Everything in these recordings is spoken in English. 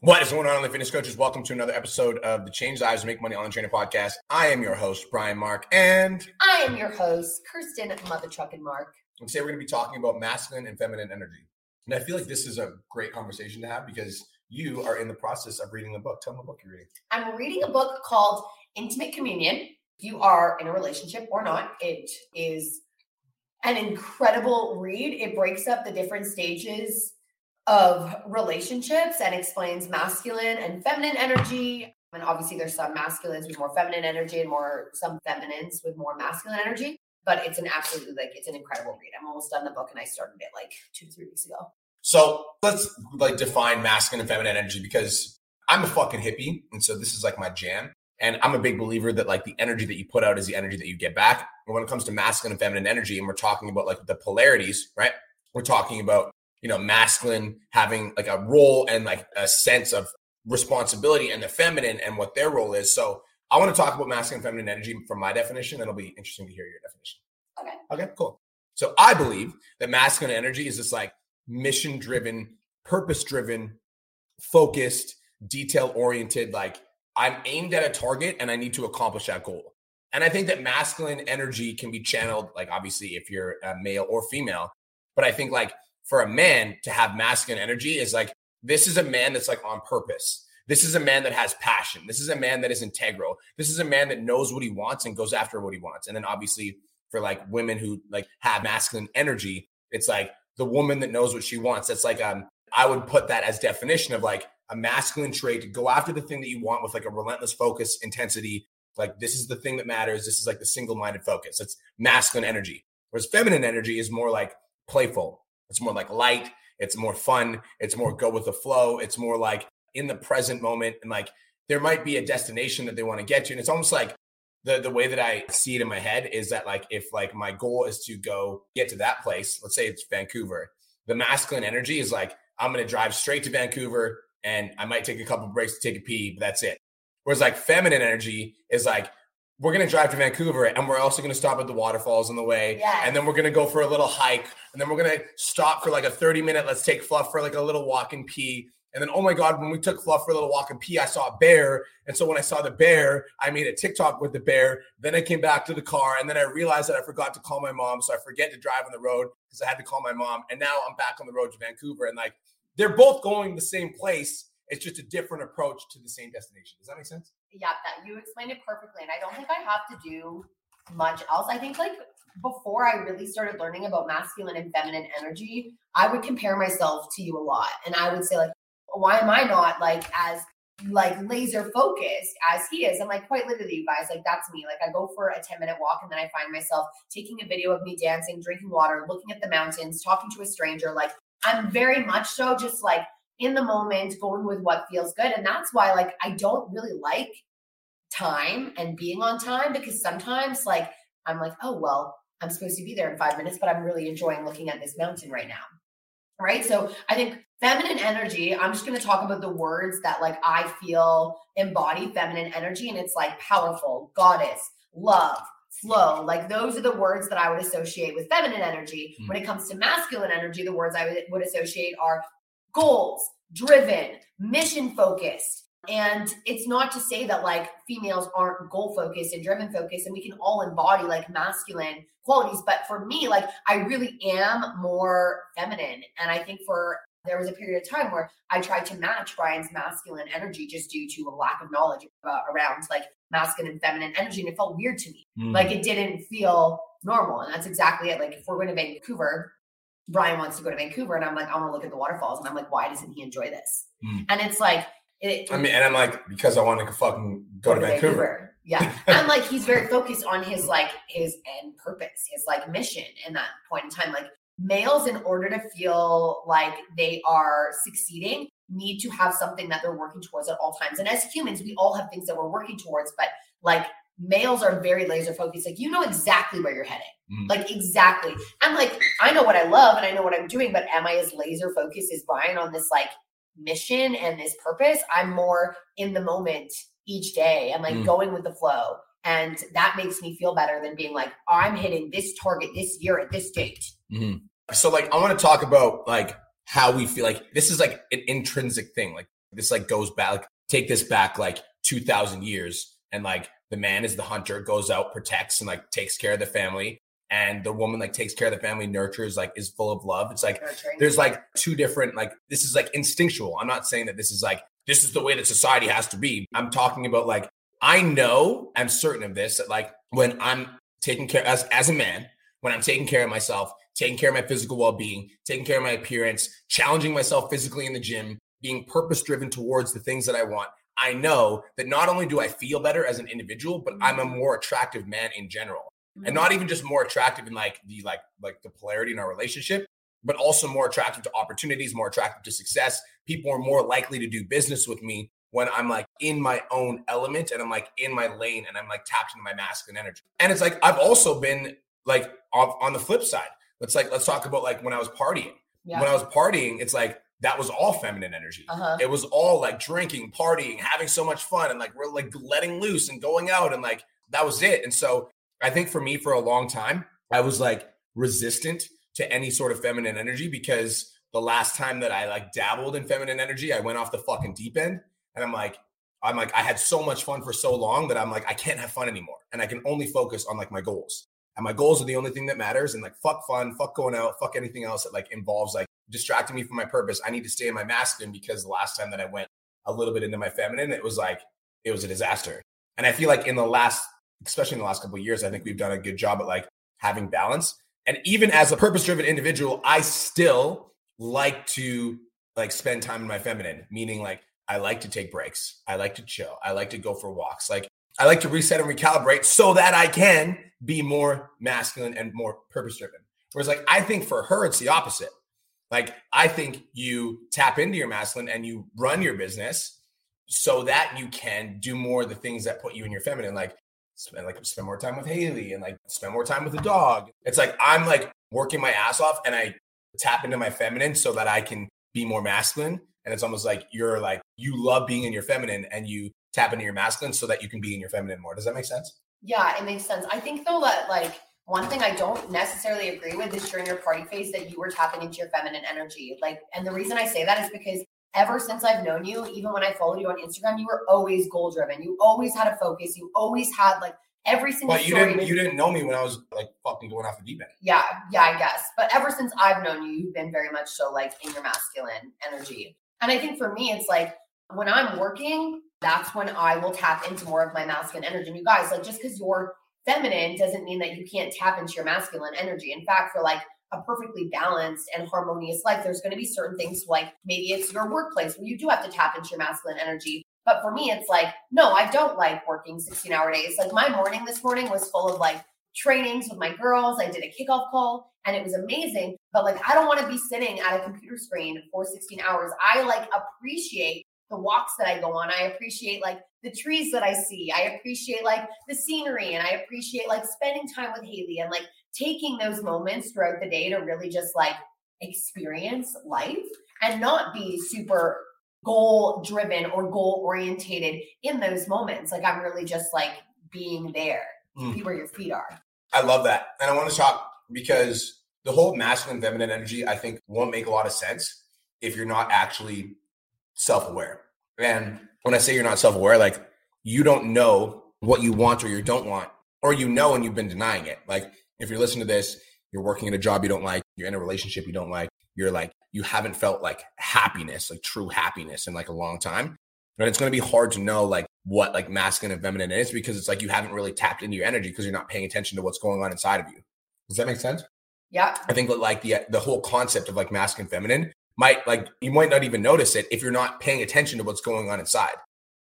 What is going on, the fitness coaches? Welcome to another episode of the Change Lives Make Money Online Trainer podcast. I am your host, Brian Mark, and I am your host, Kirsten Mother Truck and Mark. And today we're going to be talking about masculine and feminine energy. And I feel like this is a great conversation to have because you are in the process of reading a book. Tell me what book you're reading. I'm reading a book called Intimate Communion. If you are in a relationship or not, it is an incredible read. It breaks up the different stages of relationships and explains masculine and feminine energy. And obviously, there's some masculines with more feminine energy and more some feminines with more masculine energy. But it's an absolutely like it's an incredible read. I'm almost done the book, and I started it like two three weeks ago. So let's like define masculine and feminine energy because I'm a fucking hippie, and so this is like my jam. And I'm a big believer that like the energy that you put out is the energy that you get back. And when it comes to masculine and feminine energy, and we're talking about like the polarities, right? We're talking about you know, masculine having like a role and like a sense of responsibility and the feminine and what their role is. So I want to talk about masculine and feminine energy from my definition. That'll be interesting to hear your definition. Okay. Okay, cool. So I believe that masculine energy is this like mission driven, purpose driven, focused, detail oriented, like I'm aimed at a target and I need to accomplish that goal. And I think that masculine energy can be channeled, like obviously if you're a male or female, but I think like for a man to have masculine energy is like this is a man that's like on purpose. This is a man that has passion. This is a man that is integral. This is a man that knows what he wants and goes after what he wants. And then obviously for like women who like have masculine energy, it's like the woman that knows what she wants. That's like um I would put that as definition of like a masculine trait to go after the thing that you want with like a relentless focus, intensity. Like this is the thing that matters. This is like the single-minded focus. It's masculine energy. Whereas feminine energy is more like playful, it's more like light. It's more fun. It's more go with the flow. It's more like in the present moment. And like there might be a destination that they want to get to. And it's almost like the, the way that I see it in my head is that like if like my goal is to go get to that place, let's say it's Vancouver, the masculine energy is like I'm gonna drive straight to Vancouver and I might take a couple breaks to take a pee, but that's it. Whereas like feminine energy is like we're going to drive to Vancouver and we're also going to stop at the waterfalls on the way. Yes. And then we're going to go for a little hike. And then we're going to stop for like a 30 minute, let's take Fluff for like a little walk and pee. And then, oh my God, when we took Fluff for a little walk and pee, I saw a bear. And so when I saw the bear, I made a TikTok with the bear. Then I came back to the car and then I realized that I forgot to call my mom. So I forget to drive on the road because I had to call my mom. And now I'm back on the road to Vancouver. And like, they're both going the same place. It's just a different approach to the same destination. Does that make sense? Yeah, that you explained it perfectly. And I don't think I have to do much else. I think like before I really started learning about masculine and feminine energy, I would compare myself to you a lot. And I would say, like, why am I not like as like laser focused as he is? I'm like, quite literally, you guys, like that's me. Like I go for a 10 minute walk and then I find myself taking a video of me dancing, drinking water, looking at the mountains, talking to a stranger. Like I'm very much so just like in the moment, going with what feels good. And that's why, like, I don't really like time and being on time because sometimes, like, I'm like, oh, well, I'm supposed to be there in five minutes, but I'm really enjoying looking at this mountain right now. Right. So I think feminine energy, I'm just going to talk about the words that, like, I feel embody feminine energy. And it's like powerful, goddess, love, flow. Like those are the words that I would associate with feminine energy. Mm. When it comes to masculine energy, the words I would, would associate are goals, driven, mission focused. And it's not to say that like females aren't goal focused and driven focused and we can all embody like masculine qualities. But for me, like I really am more feminine. And I think for there was a period of time where I tried to match Brian's masculine energy just due to a lack of knowledge uh, around like masculine and feminine energy. And it felt weird to me. Mm. Like it didn't feel normal. And that's exactly it. Like if we're going to Vancouver, Brian wants to go to Vancouver, and I'm like, I want to look at the waterfalls, and I'm like, why doesn't he enjoy this? Mm. And it's like, it, I mean, and I'm like, because I want to fucking go, to Vancouver. Vancouver. Yeah, and like he's very focused on his like his end purpose, his like mission in that point in time. Like males, in order to feel like they are succeeding, need to have something that they're working towards at all times. And as humans, we all have things that we're working towards, but like males are very laser focused. Like you know exactly where you're heading. Mm. Like exactly. I'm like, I know what I love and I know what I'm doing, but am I as laser focused as Brian on this like mission and this purpose? I'm more in the moment each day and like mm. going with the flow. And that makes me feel better than being like, I'm hitting this target this year at this date. Mm-hmm. So like I want to talk about like how we feel like this is like an intrinsic thing. Like this like goes back, like, take this back like 2000 years. And like the man is the hunter, goes out, protects, and like takes care of the family. And the woman like takes care of the family, nurtures, like is full of love. It's like Nurturing. there's like two different, like this is like instinctual. I'm not saying that this is like this is the way that society has to be. I'm talking about like I know, I'm certain of this, that like when I'm taking care as as a man, when I'm taking care of myself, taking care of my physical well-being, taking care of my appearance, challenging myself physically in the gym, being purpose driven towards the things that I want. I know that not only do I feel better as an individual, but I'm a mm-hmm. more attractive man in general. And not mm-hmm. even just more attractive in like the like like the polarity in our relationship, but also more attractive to opportunities, more attractive to success. People are more likely to do business with me when I'm like in my own element and I'm like in my lane and I'm like tapped into my masculine energy. And it's like I've also been like off on the flip side. Let's like let's talk about like when I was partying. yeah. When I was partying, it's like that was all feminine energy. uh-huh. It was all like drinking, partying, having so much fun, and like we're like letting loose and going out, and like that was it. And so I think for me, for a long time, I was like resistant to any sort of feminine energy because the last time that I like dabbled in feminine energy, I went off the fucking deep end, and I'm like, I'm like, I had so much fun for so long that I'm like, I can't have fun anymore, and I can only focus on like my goals. And my goals are the only thing that matters. And like, fuck fun, fuck going out, fuck anything else that like involves like distracting me from my purpose. I need to stay in my masculine because the last time that I went a little bit into my feminine, it was like it was a disaster. And I feel like in the last, especially in the last couple of years, I think we've done a good job at like having balance. And even as a purpose-driven individual, I still like to like spend time in my feminine, meaning like I like to take breaks. I like to chill. I like to go for walks. Like I like to reset and recalibrate so that I can be more masculine and more purpose-driven. Whereas like I think for her, it's the opposite. Like I think you tap into your masculine and you run your business so that you can do more of the things that put you in your feminine, like spend like spend more time with Haley and like spend more time with the dog. It's like I'm like working my ass off and I tap into my feminine so that I can be more masculine. And it's almost like you're like you love being in your feminine and you tap into your masculine so that you can be in your feminine more. Does that make sense? Yeah, it makes sense. I think though that like one thing I don't necessarily agree with is during your party phase that you were tapping into your feminine energy. Like, and the reason I say that is because ever since I've known you, even when I followed you on Instagram, you were always goal driven. You always had a focus. You always had like every single But you didn't you didn't know me when I was like fucking going off the deep end. yeah, yeah, I guess. But ever since I've known you, you've been very much so like in your masculine energy. And I think for me, it's like when I'm working, that's when I will tap into more of my masculine energy. And you guys, like just because you're feminine doesn't mean that you can't tap into your masculine energy. In fact, for like a perfectly balanced and harmonious life, there's going to be certain things like maybe it's your workplace where you do have to tap into your masculine energy. But for me, it's like, no, I don't like working 16 hour days. Like my morning this morning was full of like trainings with my girls. I did a kickoff call and it was amazing. But like, I don't want to be sitting at a computer screen for 16 hours. I like appreciate the walks that I go on. I appreciate like the trees that I see. I appreciate like the scenery and I appreciate like spending time with Haley and like taking those moments throughout the day to really just like experience life and not be super goal driven or goal orientated in those moments. Like I'm really just like being there, Mm. be where your feet are. I love that. And I want to talk because the whole masculine feminine energy, I think, won't make a lot of sense if you're not actually self aware. And when I say you're not self aware, like you don't know what you want or you don't want, or you know and you've been denying it. Like if you're listening to this, you're working in a job you don't like, you're in a relationship you don't like, you're like, you haven't felt like happiness, like true happiness in like a long time. And it's going to be hard to know like what like masculine and feminine is because it's like you haven't really tapped into your energy because you're not paying attention to what's going on inside of you. Does that make sense? Yeah. I think that like the the whole concept of like masculine feminine might like you might not even notice it if you're not paying attention to what's going on inside.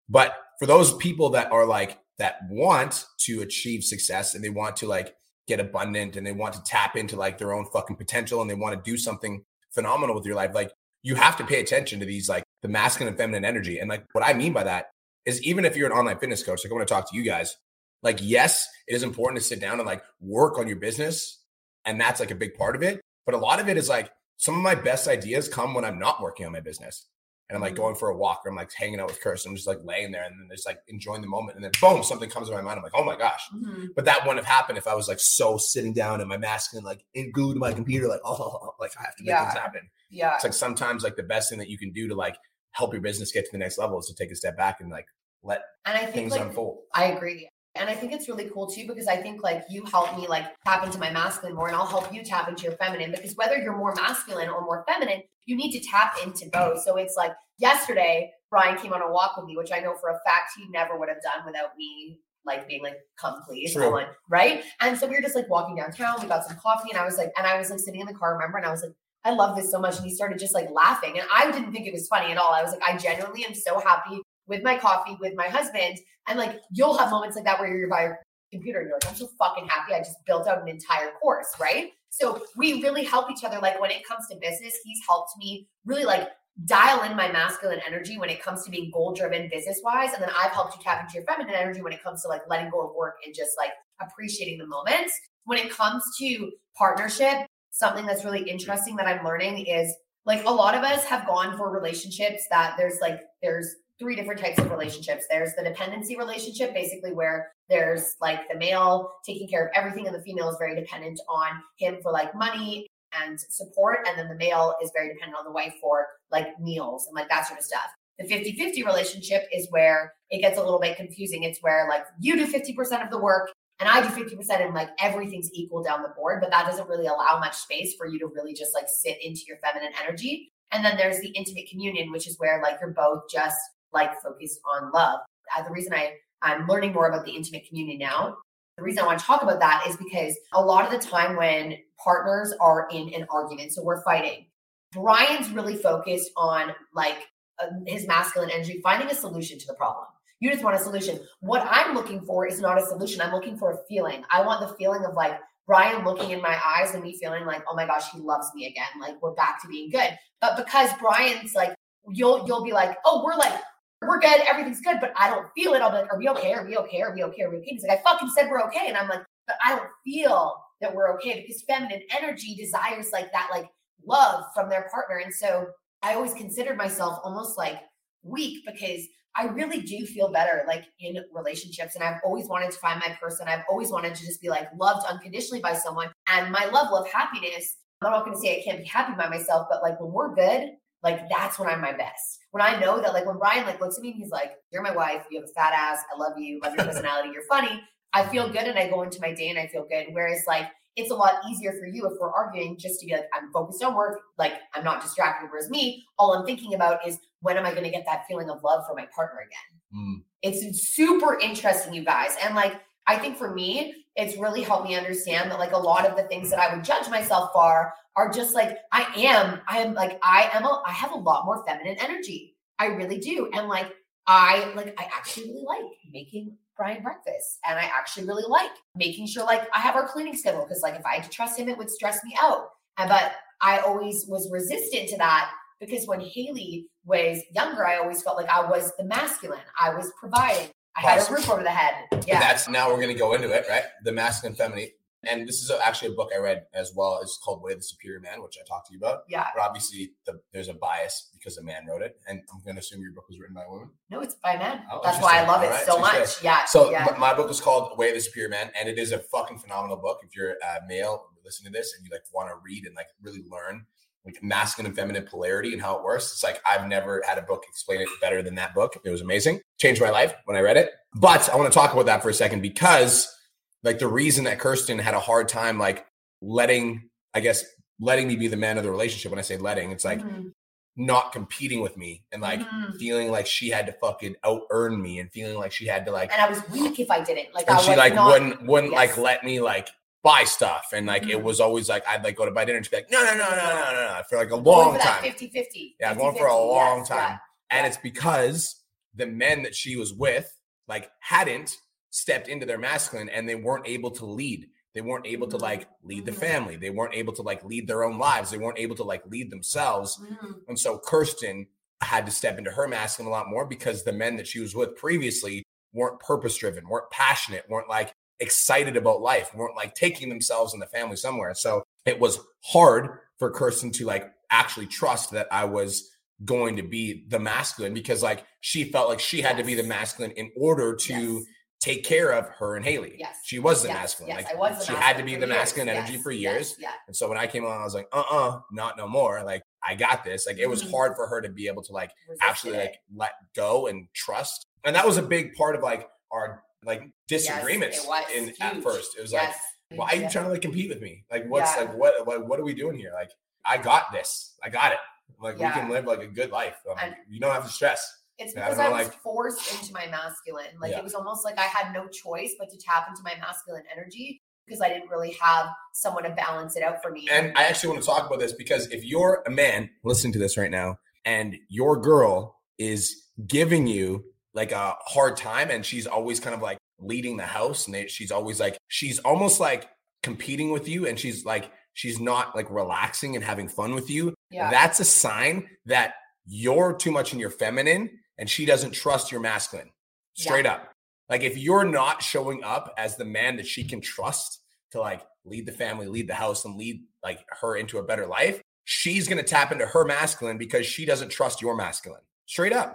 But for those people that are like that want to achieve success and they want to like get abundant and they want to tap into like their own fucking potential and they want to do something phenomenal with your life, like you have to pay attention to these like the masculine and feminine energy. And like what I mean by that is even if you're an online fitness coach, like I want to talk to you guys, like yes, it is important to sit down and like work on your business. And that's like a big part of it. But a lot of it is like some of my best ideas come when I'm not working on my business. And I'm like Mhm. going for a walk or I'm like hanging out with Kirsten. I'm just like laying there and then just like enjoying the moment. And then boom, something comes to my mind. I'm like, oh my gosh. Mhm. But that wouldn't have happened if I was like so sitting down in my mask and like in glued to my computer, like, oh, like I have to make Yeah. things happen. Yeah. It's like sometimes like the best thing that you can do to like help your business get to the next level is to take a step back and like let and I think things like unfold. I agree. And I think it's really cool too because I think like you help me like tap into my masculine more and I'll help you tap into your feminine because whether you're more masculine or more feminine, you need to tap into both. So it's like yesterday, Brian came on a walk with me, which I know for a fact he never would have done without me like being like, come please, True. Owen, right? And so we were just like walking downtown, we got some coffee, and I was like, and I was like sitting in the car, remember? And I was like, I love this so much. And he started just like laughing. And I didn't think it was funny at all. I was like, I genuinely am so happy with my coffee, with my husband. And like, you'll have moments like that where you're by your computer and you're like, I'm so fucking happy. I just built out an entire course, right? So we really help each other. Like when it comes to business, he's helped me really like dial in my masculine energy when it comes to being goal driven business wise. And then I've helped you tap into your feminine energy when it comes to like letting go of work and just like appreciating the moments. When it comes to partnership, something that's really interesting that I'm learning is like a lot of us have gone for relationships that there's like, there's three different types of relationships. There's the dependency relationship, basically where there's like the male taking care of everything and the female is very dependent on him for like money and support. And then the male is very dependent on the wife for like meals and like that sort of stuff. The 50 50 relationship is where it gets a little bit confusing. It's where like you do 50% of the work and I do 50% and like everything's equal down the board, but that doesn't really allow much space for you to really just like sit into your feminine energy. And then there's the intimate communion, which is where like you're both just like focused on love. Uh, the reason I I'm learning more about the intimate communion now. The reason I want to talk about that is because a lot of the time when partners are in an argument, so we're fighting, Brian's really focused on like uh, his masculine energy, finding a solution to the problem. You just want a solution. What I'm looking for is not a solution. I'm looking for a feeling. I want the feeling of like Brian looking in my eyes and me feeling like, oh my gosh, he loves me again. Like we're back to being good. But because Brian's like, you'll you'll be like, oh, we're like we're good, everything's good, but I don't feel it. I'll be like, are we okay? Are we okay? Are we okay? Are we okay? He's like, I fucking said we're okay. And I'm like, but I don't feel that we're okay because feminine energy desires like that, like love from their partner. And so I always considered myself almost like weak because I really do feel better like in relationships. And I've always wanted to find my person. I've always wanted to just be like loved unconditionally by someone. And my level of happiness, I'm not going to say I can't be happy by myself, but like when we're good, like that's when I'm my best. When I know that, like when Brian like looks at me and he's like, "You're my wife. You have a fat ass. I love you. Love your personality. You're funny." I feel good and I go into my day and I feel good. Whereas like it's a lot easier for you if we're arguing just to be like, I'm focused on work, like I'm not distracted. Whereas me, all I'm thinking about is when am I going to get that feeling of love for my partner again? Mm. It's super interesting, you guys. And like I think for me, it's really helped me understand that like a lot of the things that I would judge myself for are just like I am. I am like I am. A, I have a lot more feminine energy. I really do. And like I like I actually really like making Brian breakfast, and I actually really like making sure like I have our cleaning schedule because like if I had to trust him, it would stress me out. And but I always was resistant to that because when Haley was younger, I always felt like I was the masculine. I was providing. I had a roof over the head. Yeah. That's now we're going to go into it, right? The masculine, feminine. And this is actually a book I read as well. It's called Way of the Superior Man, which I talked to you about. Yeah. But obviously, the, there's a bias because a man wrote it, and I'm going to assume your book was written by a woman. No, it's by men. Oh, That's why I love it right, so much. Yeah. So yeah. my book is called Way of the Superior Man, and it is a fucking phenomenal book. If you're a male listening to this and you like want to read and like really learn like masculine and feminine polarity and how it works, it's like I've never had a book explain it better than that book. It was amazing. Changed my life when I read it. But I want to talk about that for a second because like the reason that Kirsten had a hard time like letting, I guess, letting me be the man of the relationship. When I say letting, it's like Mhm. not competing with me and like Mhm. feeling like she had to fucking out earn me and feeling like she had to like and I was weak if I didn't. Like and I she like not, wouldn't wouldn't yes. like let me like buy stuff and like it Mhm. was always like I'd like go to buy dinner and she'd be like no no no no no no no for like a long time 50 50. yeah going for a long yes, time and it's because the men that she was with like hadn't stepped into their masculine and they weren't able to lead they weren't able to like lead the Mhm. family they weren't able to like lead their own lives they weren't able to like lead themselves Yeah. Mhm. and so Kirsten had to step into her masculine a lot more because the men that she was with previously weren't purpose driven, weren't passionate, weren't like excited about life, weren't like taking themselves and the family somewhere. So it was hard for Kirsten to like actually trust that I was going to be the masculine because like she felt like she had to be the masculine in order to Yes. take care of her and Haley. Yes. She was the yes, masculine. Like I was the she had to be the years. masculine energy for years. Yeah. And so when I came along, I was like, uh-uh, not no more. Like I got this. Like it was Mhm. hard for her to be able to like actually it. like let go and trust. And that was a big part of like our like disagreements was in at first. It was like, why are you Yeah. trying to like compete with me? Like what's Yeah. like what, what what are we doing here? Like I got this. I got it. Like Yeah. we can live like a good life. Um, you don't have to stress. It's I because I, know, was like- forced into my masculine. Like Yeah. it was almost like I had no choice but to tap into my masculine energy because I didn't really have someone to balance it out for me. And I actually want to talk about this because if you're a man listening to this right now and your girl is giving you like a hard time and she's always kind of like leading the house and they, she's always like, she's almost like competing with you and she's like, she's not like relaxing and having fun with you. yeah. That's a sign that you're too much in your feminine and she doesn't trust your masculine. Straight up. Like if you're not showing up as the man that she can trust to like lead the family, lead the house, and lead like her into a better life, she's gonna tap into her masculine because she doesn't trust your masculine. Straight up.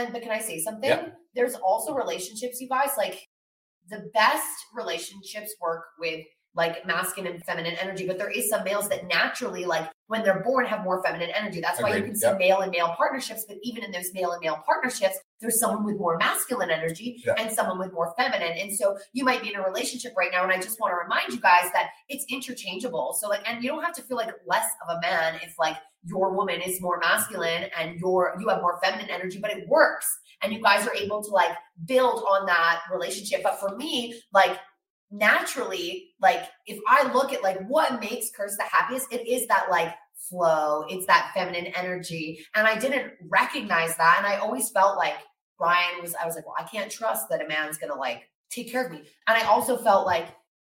And but can I say something? Yeah. There's also relationships, you guys, like the best relationships work with like masculine and feminine energy, but there is some males that naturally, like when they're born, have more feminine energy. That's why you can see Yep. male and male partnerships, but even in those male and male partnerships, there's someone with more masculine energy Yeah. and someone with more feminine. And so you might be in a relationship right now, and I just want to remind you guys that it's interchangeable. So like, and you don't have to feel like less of a man if like your woman is more masculine and your you have more feminine energy, but it works and you guys are able to like build on that relationship. But for me, like naturally, like if I look at like what makes Curse the happiest, it is that like flow, it's that feminine energy. And I didn't recognize that. And I always felt like Brian was, I was like, well, I can't trust that a man's gonna like take care of me. And I also felt like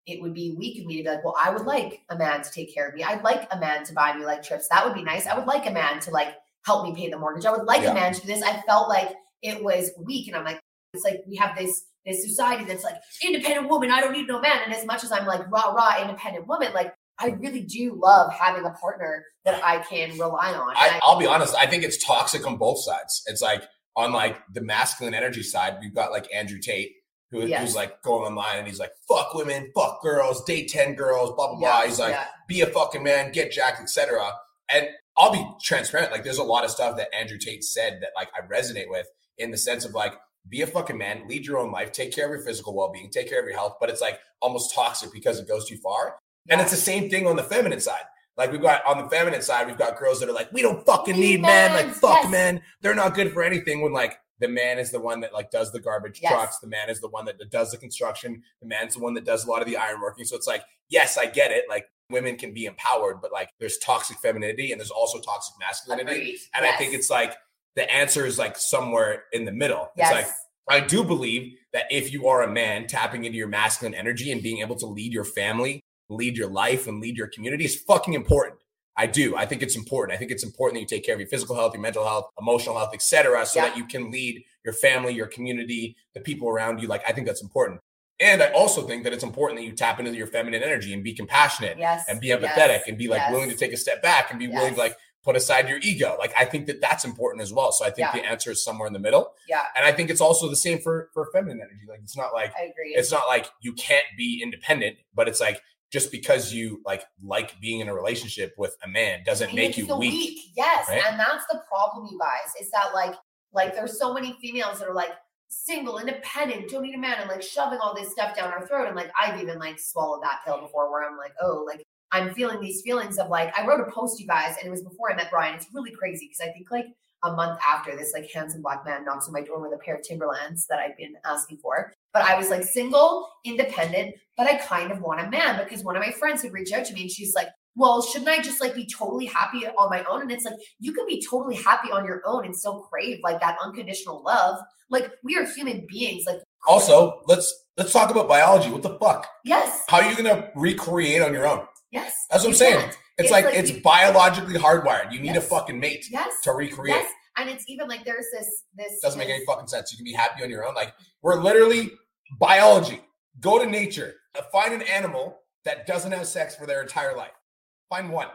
it would be weak of me to be like, well, I would like a man to take care of me. I'd like a man to buy me like trips. That would be nice. I would like a man to like help me pay the mortgage. I would like Yeah. a man to do this. I felt like it was weak. And I'm like, it's like we have this this society that's like independent woman. I don't need no man. And as much as I'm like rah rah independent woman, like I really do love having a partner that I can rely on. I, I'll be honest. I think it's toxic on both sides. It's like on like the masculine energy side, we've got like Andrew Tate, who, Yes. who's like going online and he's like, "Fuck women, fuck girls, date ten girls, blah blah yeah, blah." He's like, yeah, "Be a fucking man, get jacked, etc." And I'll be transparent. Like, there's a lot of stuff that Andrew Tate said that like I resonate with in the sense of like, be a fucking man, lead your own life, take care of your physical well being, take care of your health. But it's like almost toxic because it goes too far. And it's the same thing on the feminine side. Like we've got on the feminine side, we've got girls that are like, we don't fucking We need men. Like fuck yes. men. They're not good for anything. When like the man is the one that like does the garbage Yes. trucks. The man is the one that does the construction. The man's the one that does a lot of the iron working. So it's like, yes, I get it. Like women can be empowered, but like there's toxic femininity and there's also toxic masculinity. Agreed. And I think it's like the answer is like somewhere in the middle. yes. It's like I do believe that if you are a man tapping into your masculine energy and being able to lead your family, lead your life, and lead your community is fucking important. I do. I think it's important. I think it's important that you take care of your physical health, your mental health, emotional health, etc., so Yeah. that you can lead your family, your community, the people around you. Like I think that's important. And I also think that it's important that you tap into your feminine energy and be compassionate yes. and be yes, empathetic and be like yes. willing to take a step back and be willing to like put aside your ego. Like I think that that's important as well. So I think Yeah. the answer is somewhere in the middle. Yeah, And I think it's also the same for for feminine energy. Like it's not like I agree. it's not like you can't be independent, but it's like just because you like like being in a relationship with a man doesn't make you feel weak. Yes, right? and that's the problem, you guys. Is that like like there's so many females that are like single, independent, don't need a man, and like shoving all this stuff down our throat. And like I've even like swallowed that pill before, where I'm like, oh, like I'm feeling these feelings of like I wrote a post, you guys, and it was before I met Brian. It's really crazy because I think like a month after this like handsome black man knocks on my door with a pair of Timberlands that I've been asking for. But I was like single, independent, but I kind of want a man because one of my friends had reached out to me and she's like, well, shouldn't I just like be totally happy on my own? And it's like, you can be totally happy on your own and still crave like that unconditional love. Like we are human beings. Like Also, let's let's talk about biology. What the fuck? yes, How are you gonna recreate on your own? Yes. That's what I'm saying. can't. It's, It's like, like it's you- biologically hardwired. You need a fucking mate Yes. to recreate. Yes. And it's even like there's this this Doesn't make any fucking sense. You can be happy on your own. Like we're literally biology. Go to nature. Uh, Find an animal that doesn't have sex for their entire life. Find one.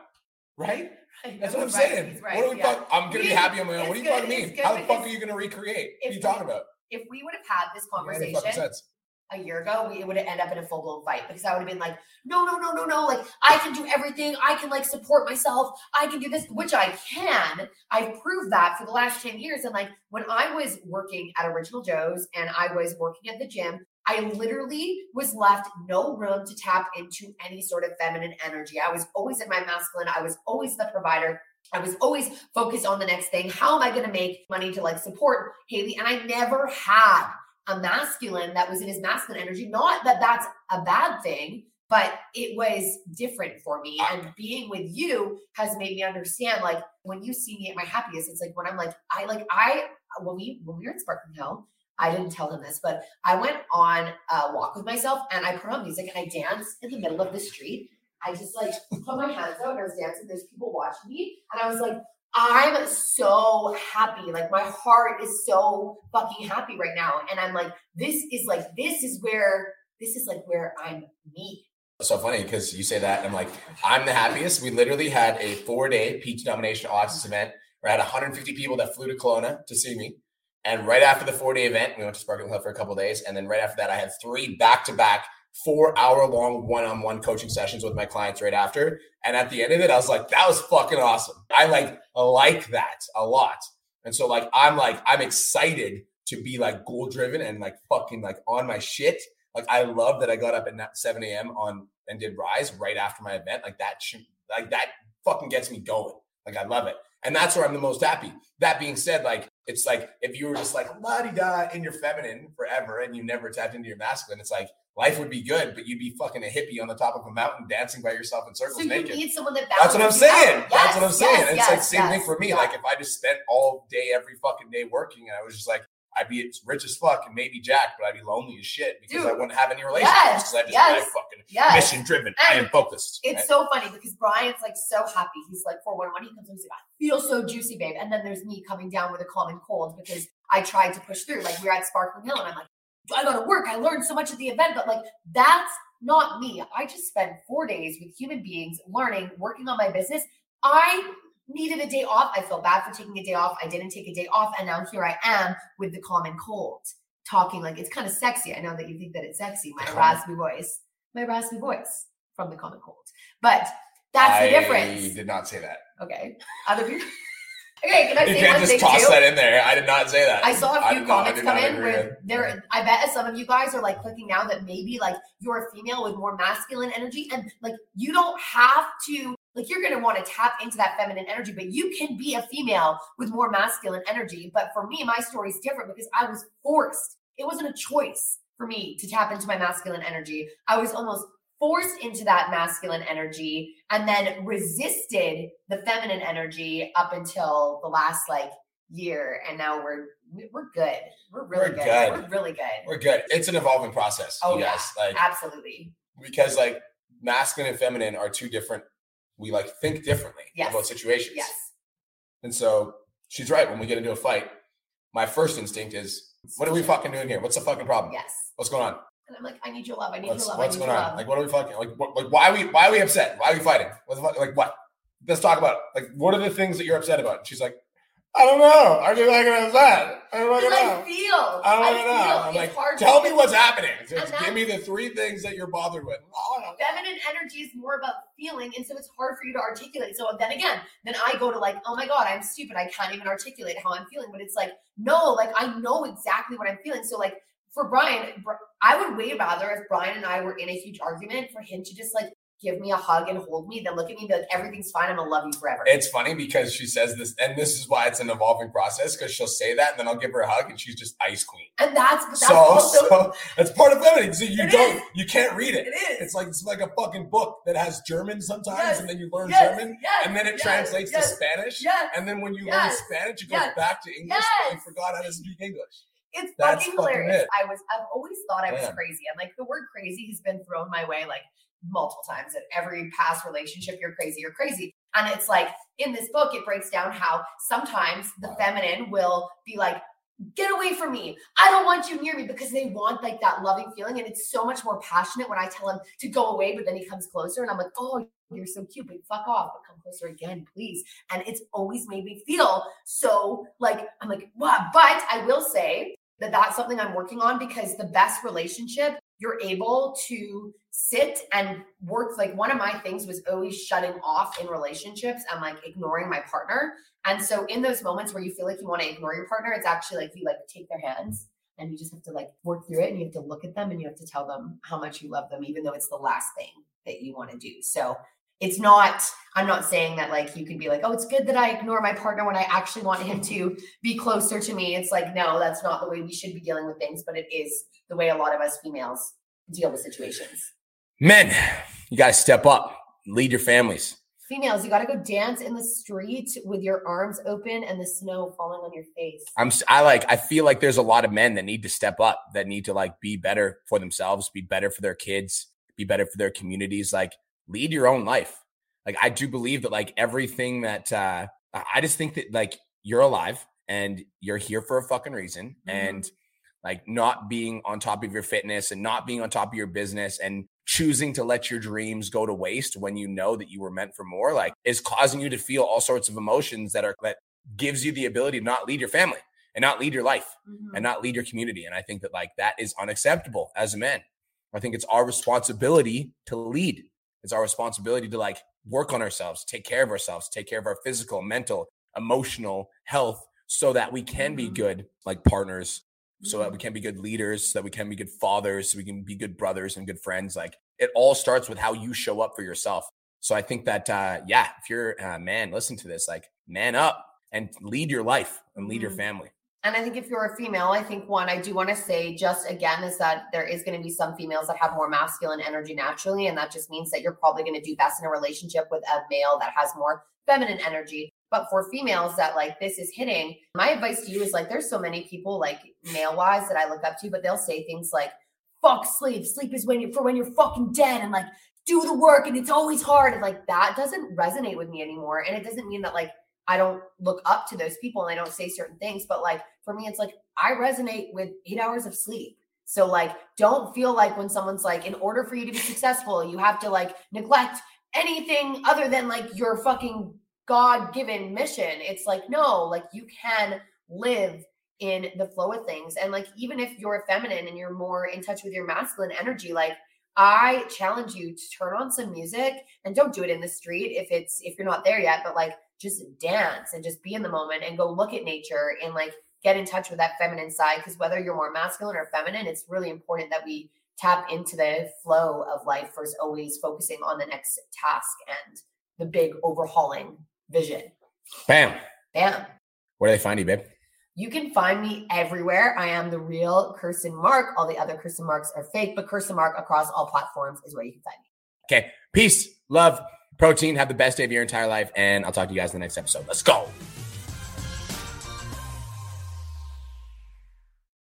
Right? Right, That's what I'm right, saying. right, what are we yeah. fuck- I'm gonna be happy on my own. What it's you talking good, mean? How the fuck are you gonna recreate? What are you talking we- about? If we would have had this Doesn't make any fucking conversation. A year ago, we, it would have ended up in a full blown fight because I would have been like, no, no, no, no, no. Like, I can do everything. I can like support myself. I can do this, which I can. I've proved that for the last 10 years. And like, when I was working at Original Joe's and I was working at the gym, I literally was left no room to tap into any sort of feminine energy. I was always in my masculine. I was always the provider. I was always focused on the next thing. How am I going to make money to like support Haley? And I never had a masculine that was in his masculine energy. Not that that's a bad thing, but it was different for me. And being with you has made me understand like when you see me at my happiest, it's like when I'm like, I like, I, when we, when we were in Sparkling Hill, I didn't tell him this, but I went on a walk with myself and I put on music and I danced in the middle of the street. I just like put my hands out and I was dancing. There's people watching me. And I was like, I'm so happy. Like my heart is so fucking happy right now. And I'm like, this is like, this is where, this is like where I'm me. So funny because you say that, I'm like, I'm the happiest. We literally had a four day Peach Domination All event I had 150 people that flew to Kelowna to see me. And right after the four day event, we went to Sparkling Hill for a couple days. And then right after that, I had three back to back, four hour long one on one coaching sessions with my clients right after. And at the end of it, I was like, that was fucking awesome. I like, like that a lot. And so, like, I'm like, I'm excited to be like goal driven and like fucking like on my shit. Like, I love that I got up at 7 a.m. on and did Rise right after my event. Like, that, like, that fucking gets me going. Like, I love it. And that's where I'm the most happy. That being said, like, it's like if you were just like la di da in your feminine forever and you never tapped into your masculine, it's like life would be good, but you'd be fucking a hippie on the top of a mountain dancing by yourself in circles So you naked. need someone that That's what I'm saying. That's what I'm Yes, saying. yes, it's like yes, same thing for me. Like if I just spent all day, every fucking day working, and I was just like, I'd be rich as fuck and maybe Jack, but I'd be lonely as shit because I wouldn't have any relationships Yes, because I just yes, like fucking yes. mission driven. I am focused. It's right? so funny because Brian's like so happy. He's like, for one, when he comes home, he's like, I feel so juicy, babe. And then there's me coming down with a common cold because I tried to push through. Like we we're at Sparkling Hill and I'm like, I gotta work. I learned so much at the event, but like that's not me. I just spent four days with human beings learning, working on my business. I needed a day off. I felt bad for taking a day off. I didn't take a day off. And now here I am with the common cold, talking like it's kind of sexy. I know that you think that it's sexy, my raspy voice, my raspy voice from the common cold. But that's the I difference. did not say that. Okay. Other people. okay, can I You can't just toss too? that in there. I did not say that. I saw a few not- comments did come in with- there. I bet some of you guys are like clicking now that maybe like you're a female with more masculine energy, and like you don't have to like you're gonna want to tap into that feminine energy, but you can be a female with more masculine energy. But for me, my story is different because I was forced. It wasn't a choice for me to tap into my masculine energy. I was almost forced into that masculine energy and then resisted the feminine energy up until the last like year and now we're we- we're good we're really We're good. good. we're really good We're good. It's an evolving process, Oh, you yeah. guys. Like absolutely because like masculine and feminine are two different. We like think differently Yes. about situations. yes And so she's right. When we get into a fight, my first instinct is, "What are we fucking doing here? What's the fucking problem? yes What's going on? and i'm like i need your love i need What's, your love what's going on? love Like, what are we fucking like? What, like, why are we why are we upset? Why are we fighting? What's the fuck- like what? Let's talk about it. Like, what are the things that you're upset about? And she's like, I don't know. I just like it upset. I don't fucking Because I feel I don't I fucking know. feel I'm it's like, tell me what's happening. Just give me the three things that you're bothered with. feminine energy is more about feeling and so it's hard for you to articulate so then again then i go to like oh my god i'm stupid i can't even articulate how i'm feeling but it's like no like i know exactly what i'm feeling so like for brian i would way rather if brian and i were in a huge argument for him to just like give me a hug and hold me, then look at me and be like, everything's fine. I'm gonna love you forever. It's funny because she says this, and this is why it's an evolving process because she'll say that, and then I'll give her a hug, and she's just ice queen. and that's, that's so, also so that's part of feminine. So you don't, is. you can't read it. it is. It's like it's like a fucking book that has German sometimes, Yes. and then you learn Yes, German, yes, and then it translates to Spanish, and then when you learn Spanish, it goes back to English, but you forgot how to speak English. It's That's fucking fucking hilarious. it. I was I've always thought I was crazy. And like the word crazy has been thrown my way like multiple times. In every past relationship, you're crazy, you're crazy. And it's like in this book, it breaks down how sometimes the feminine will be like, get away from me. I don't want you near me because they want like that loving feeling. And it's so much more passionate when I tell him to go away, but then he comes closer and I'm like, oh, you're so cute, but fuck off, but come closer again, please. And it's always made me feel so like, I'm like, what? But I will say that that's something I'm working on because the best relationship, you're able to sit and work. Like one of my things was always shutting off in relationships and like ignoring my partner. And so in those moments where you feel like you want to ignore your partner, it's actually like you like take their hands and you just have to like work through it and you have to look at them and you have to tell them how much you love them, even though it's the last thing that you want to do. So it's not, I'm not saying that like you could be like, oh, it's good that I ignore my partner when I actually want him to be closer to me. It's like, no, that's not the way we should be dealing with things, but it is the way a lot of us females deal with situations. Men, you got to step up, lead your families. Females, you got to go dance in the street with your arms open and the snow falling on your face. I'm i like I feel like there's a lot of men that need to step up, that need to like be better for themselves, be better for their kids, be better for their communities, like lead your own life. Like I do believe that like everything that uh I just think that like you're alive and you're here for a fucking reason Mhm. and like not being on top of your fitness and not being on top of your business and choosing to let your dreams go to waste when you know that you were meant for more like is causing you to feel all sorts of emotions that are that gives you the ability to not lead your family and not lead your life Mhm. and not lead your community. And I think that like that is unacceptable as a man. I think it's our responsibility to lead. It's our responsibility to like work on ourselves, take care of ourselves, take care of our physical, mental, emotional health so that we can be Mhm. good like partners, so that we can be good leaders, so that we can be good fathers, so we can be good brothers and good friends. Like it all starts with how you show up for yourself. So I think that uh yeah, if you're a man, listen to this, like man up and lead your life and lead your Mhm. family. And I think if you're a female, I think one I do want to say just again is that there is going to be some females that have more masculine energy naturally. And that just means that you're probably going to do best in a relationship with a male that has more feminine energy. But for females that like this is hitting, my advice to you is like there's so many people like male wise that I look up to, but they'll say things like, fuck sleep. Sleep is when you're for when you're fucking dead and like do the work and it's always hard. And like that doesn't resonate with me anymore. And it doesn't mean that like I don't look up to those people and I don't say certain things, but like for me, it's like I resonate with eight hours of sleep. So like don't feel like when someone's like, in order for you to be successful, you have to like neglect anything other than like your fucking God-given mission. It's like, no, like you can live in the flow of things. And like even if you're feminine and you're more in touch with your masculine energy, like I challenge you to turn on some music and don't do it in the street if it's if you're not there yet, but like just dance and just be in the moment and go look at nature and like get in touch with that feminine side because whether you're more masculine or feminine, it's really important that we tap into the flow of life versus always focusing on the next task and the big overhauling vision. Bam. Bam. Where do they find you, babe? You can find me everywhere. I am the real Kirsten Mark. All the other Kirsten Marks are fake, but Kirsten Mark across all platforms is where you can find me. Okay. Peace, love, protein. Have the best day of your entire life. And I'll talk to you guys in the next episode. Let's go.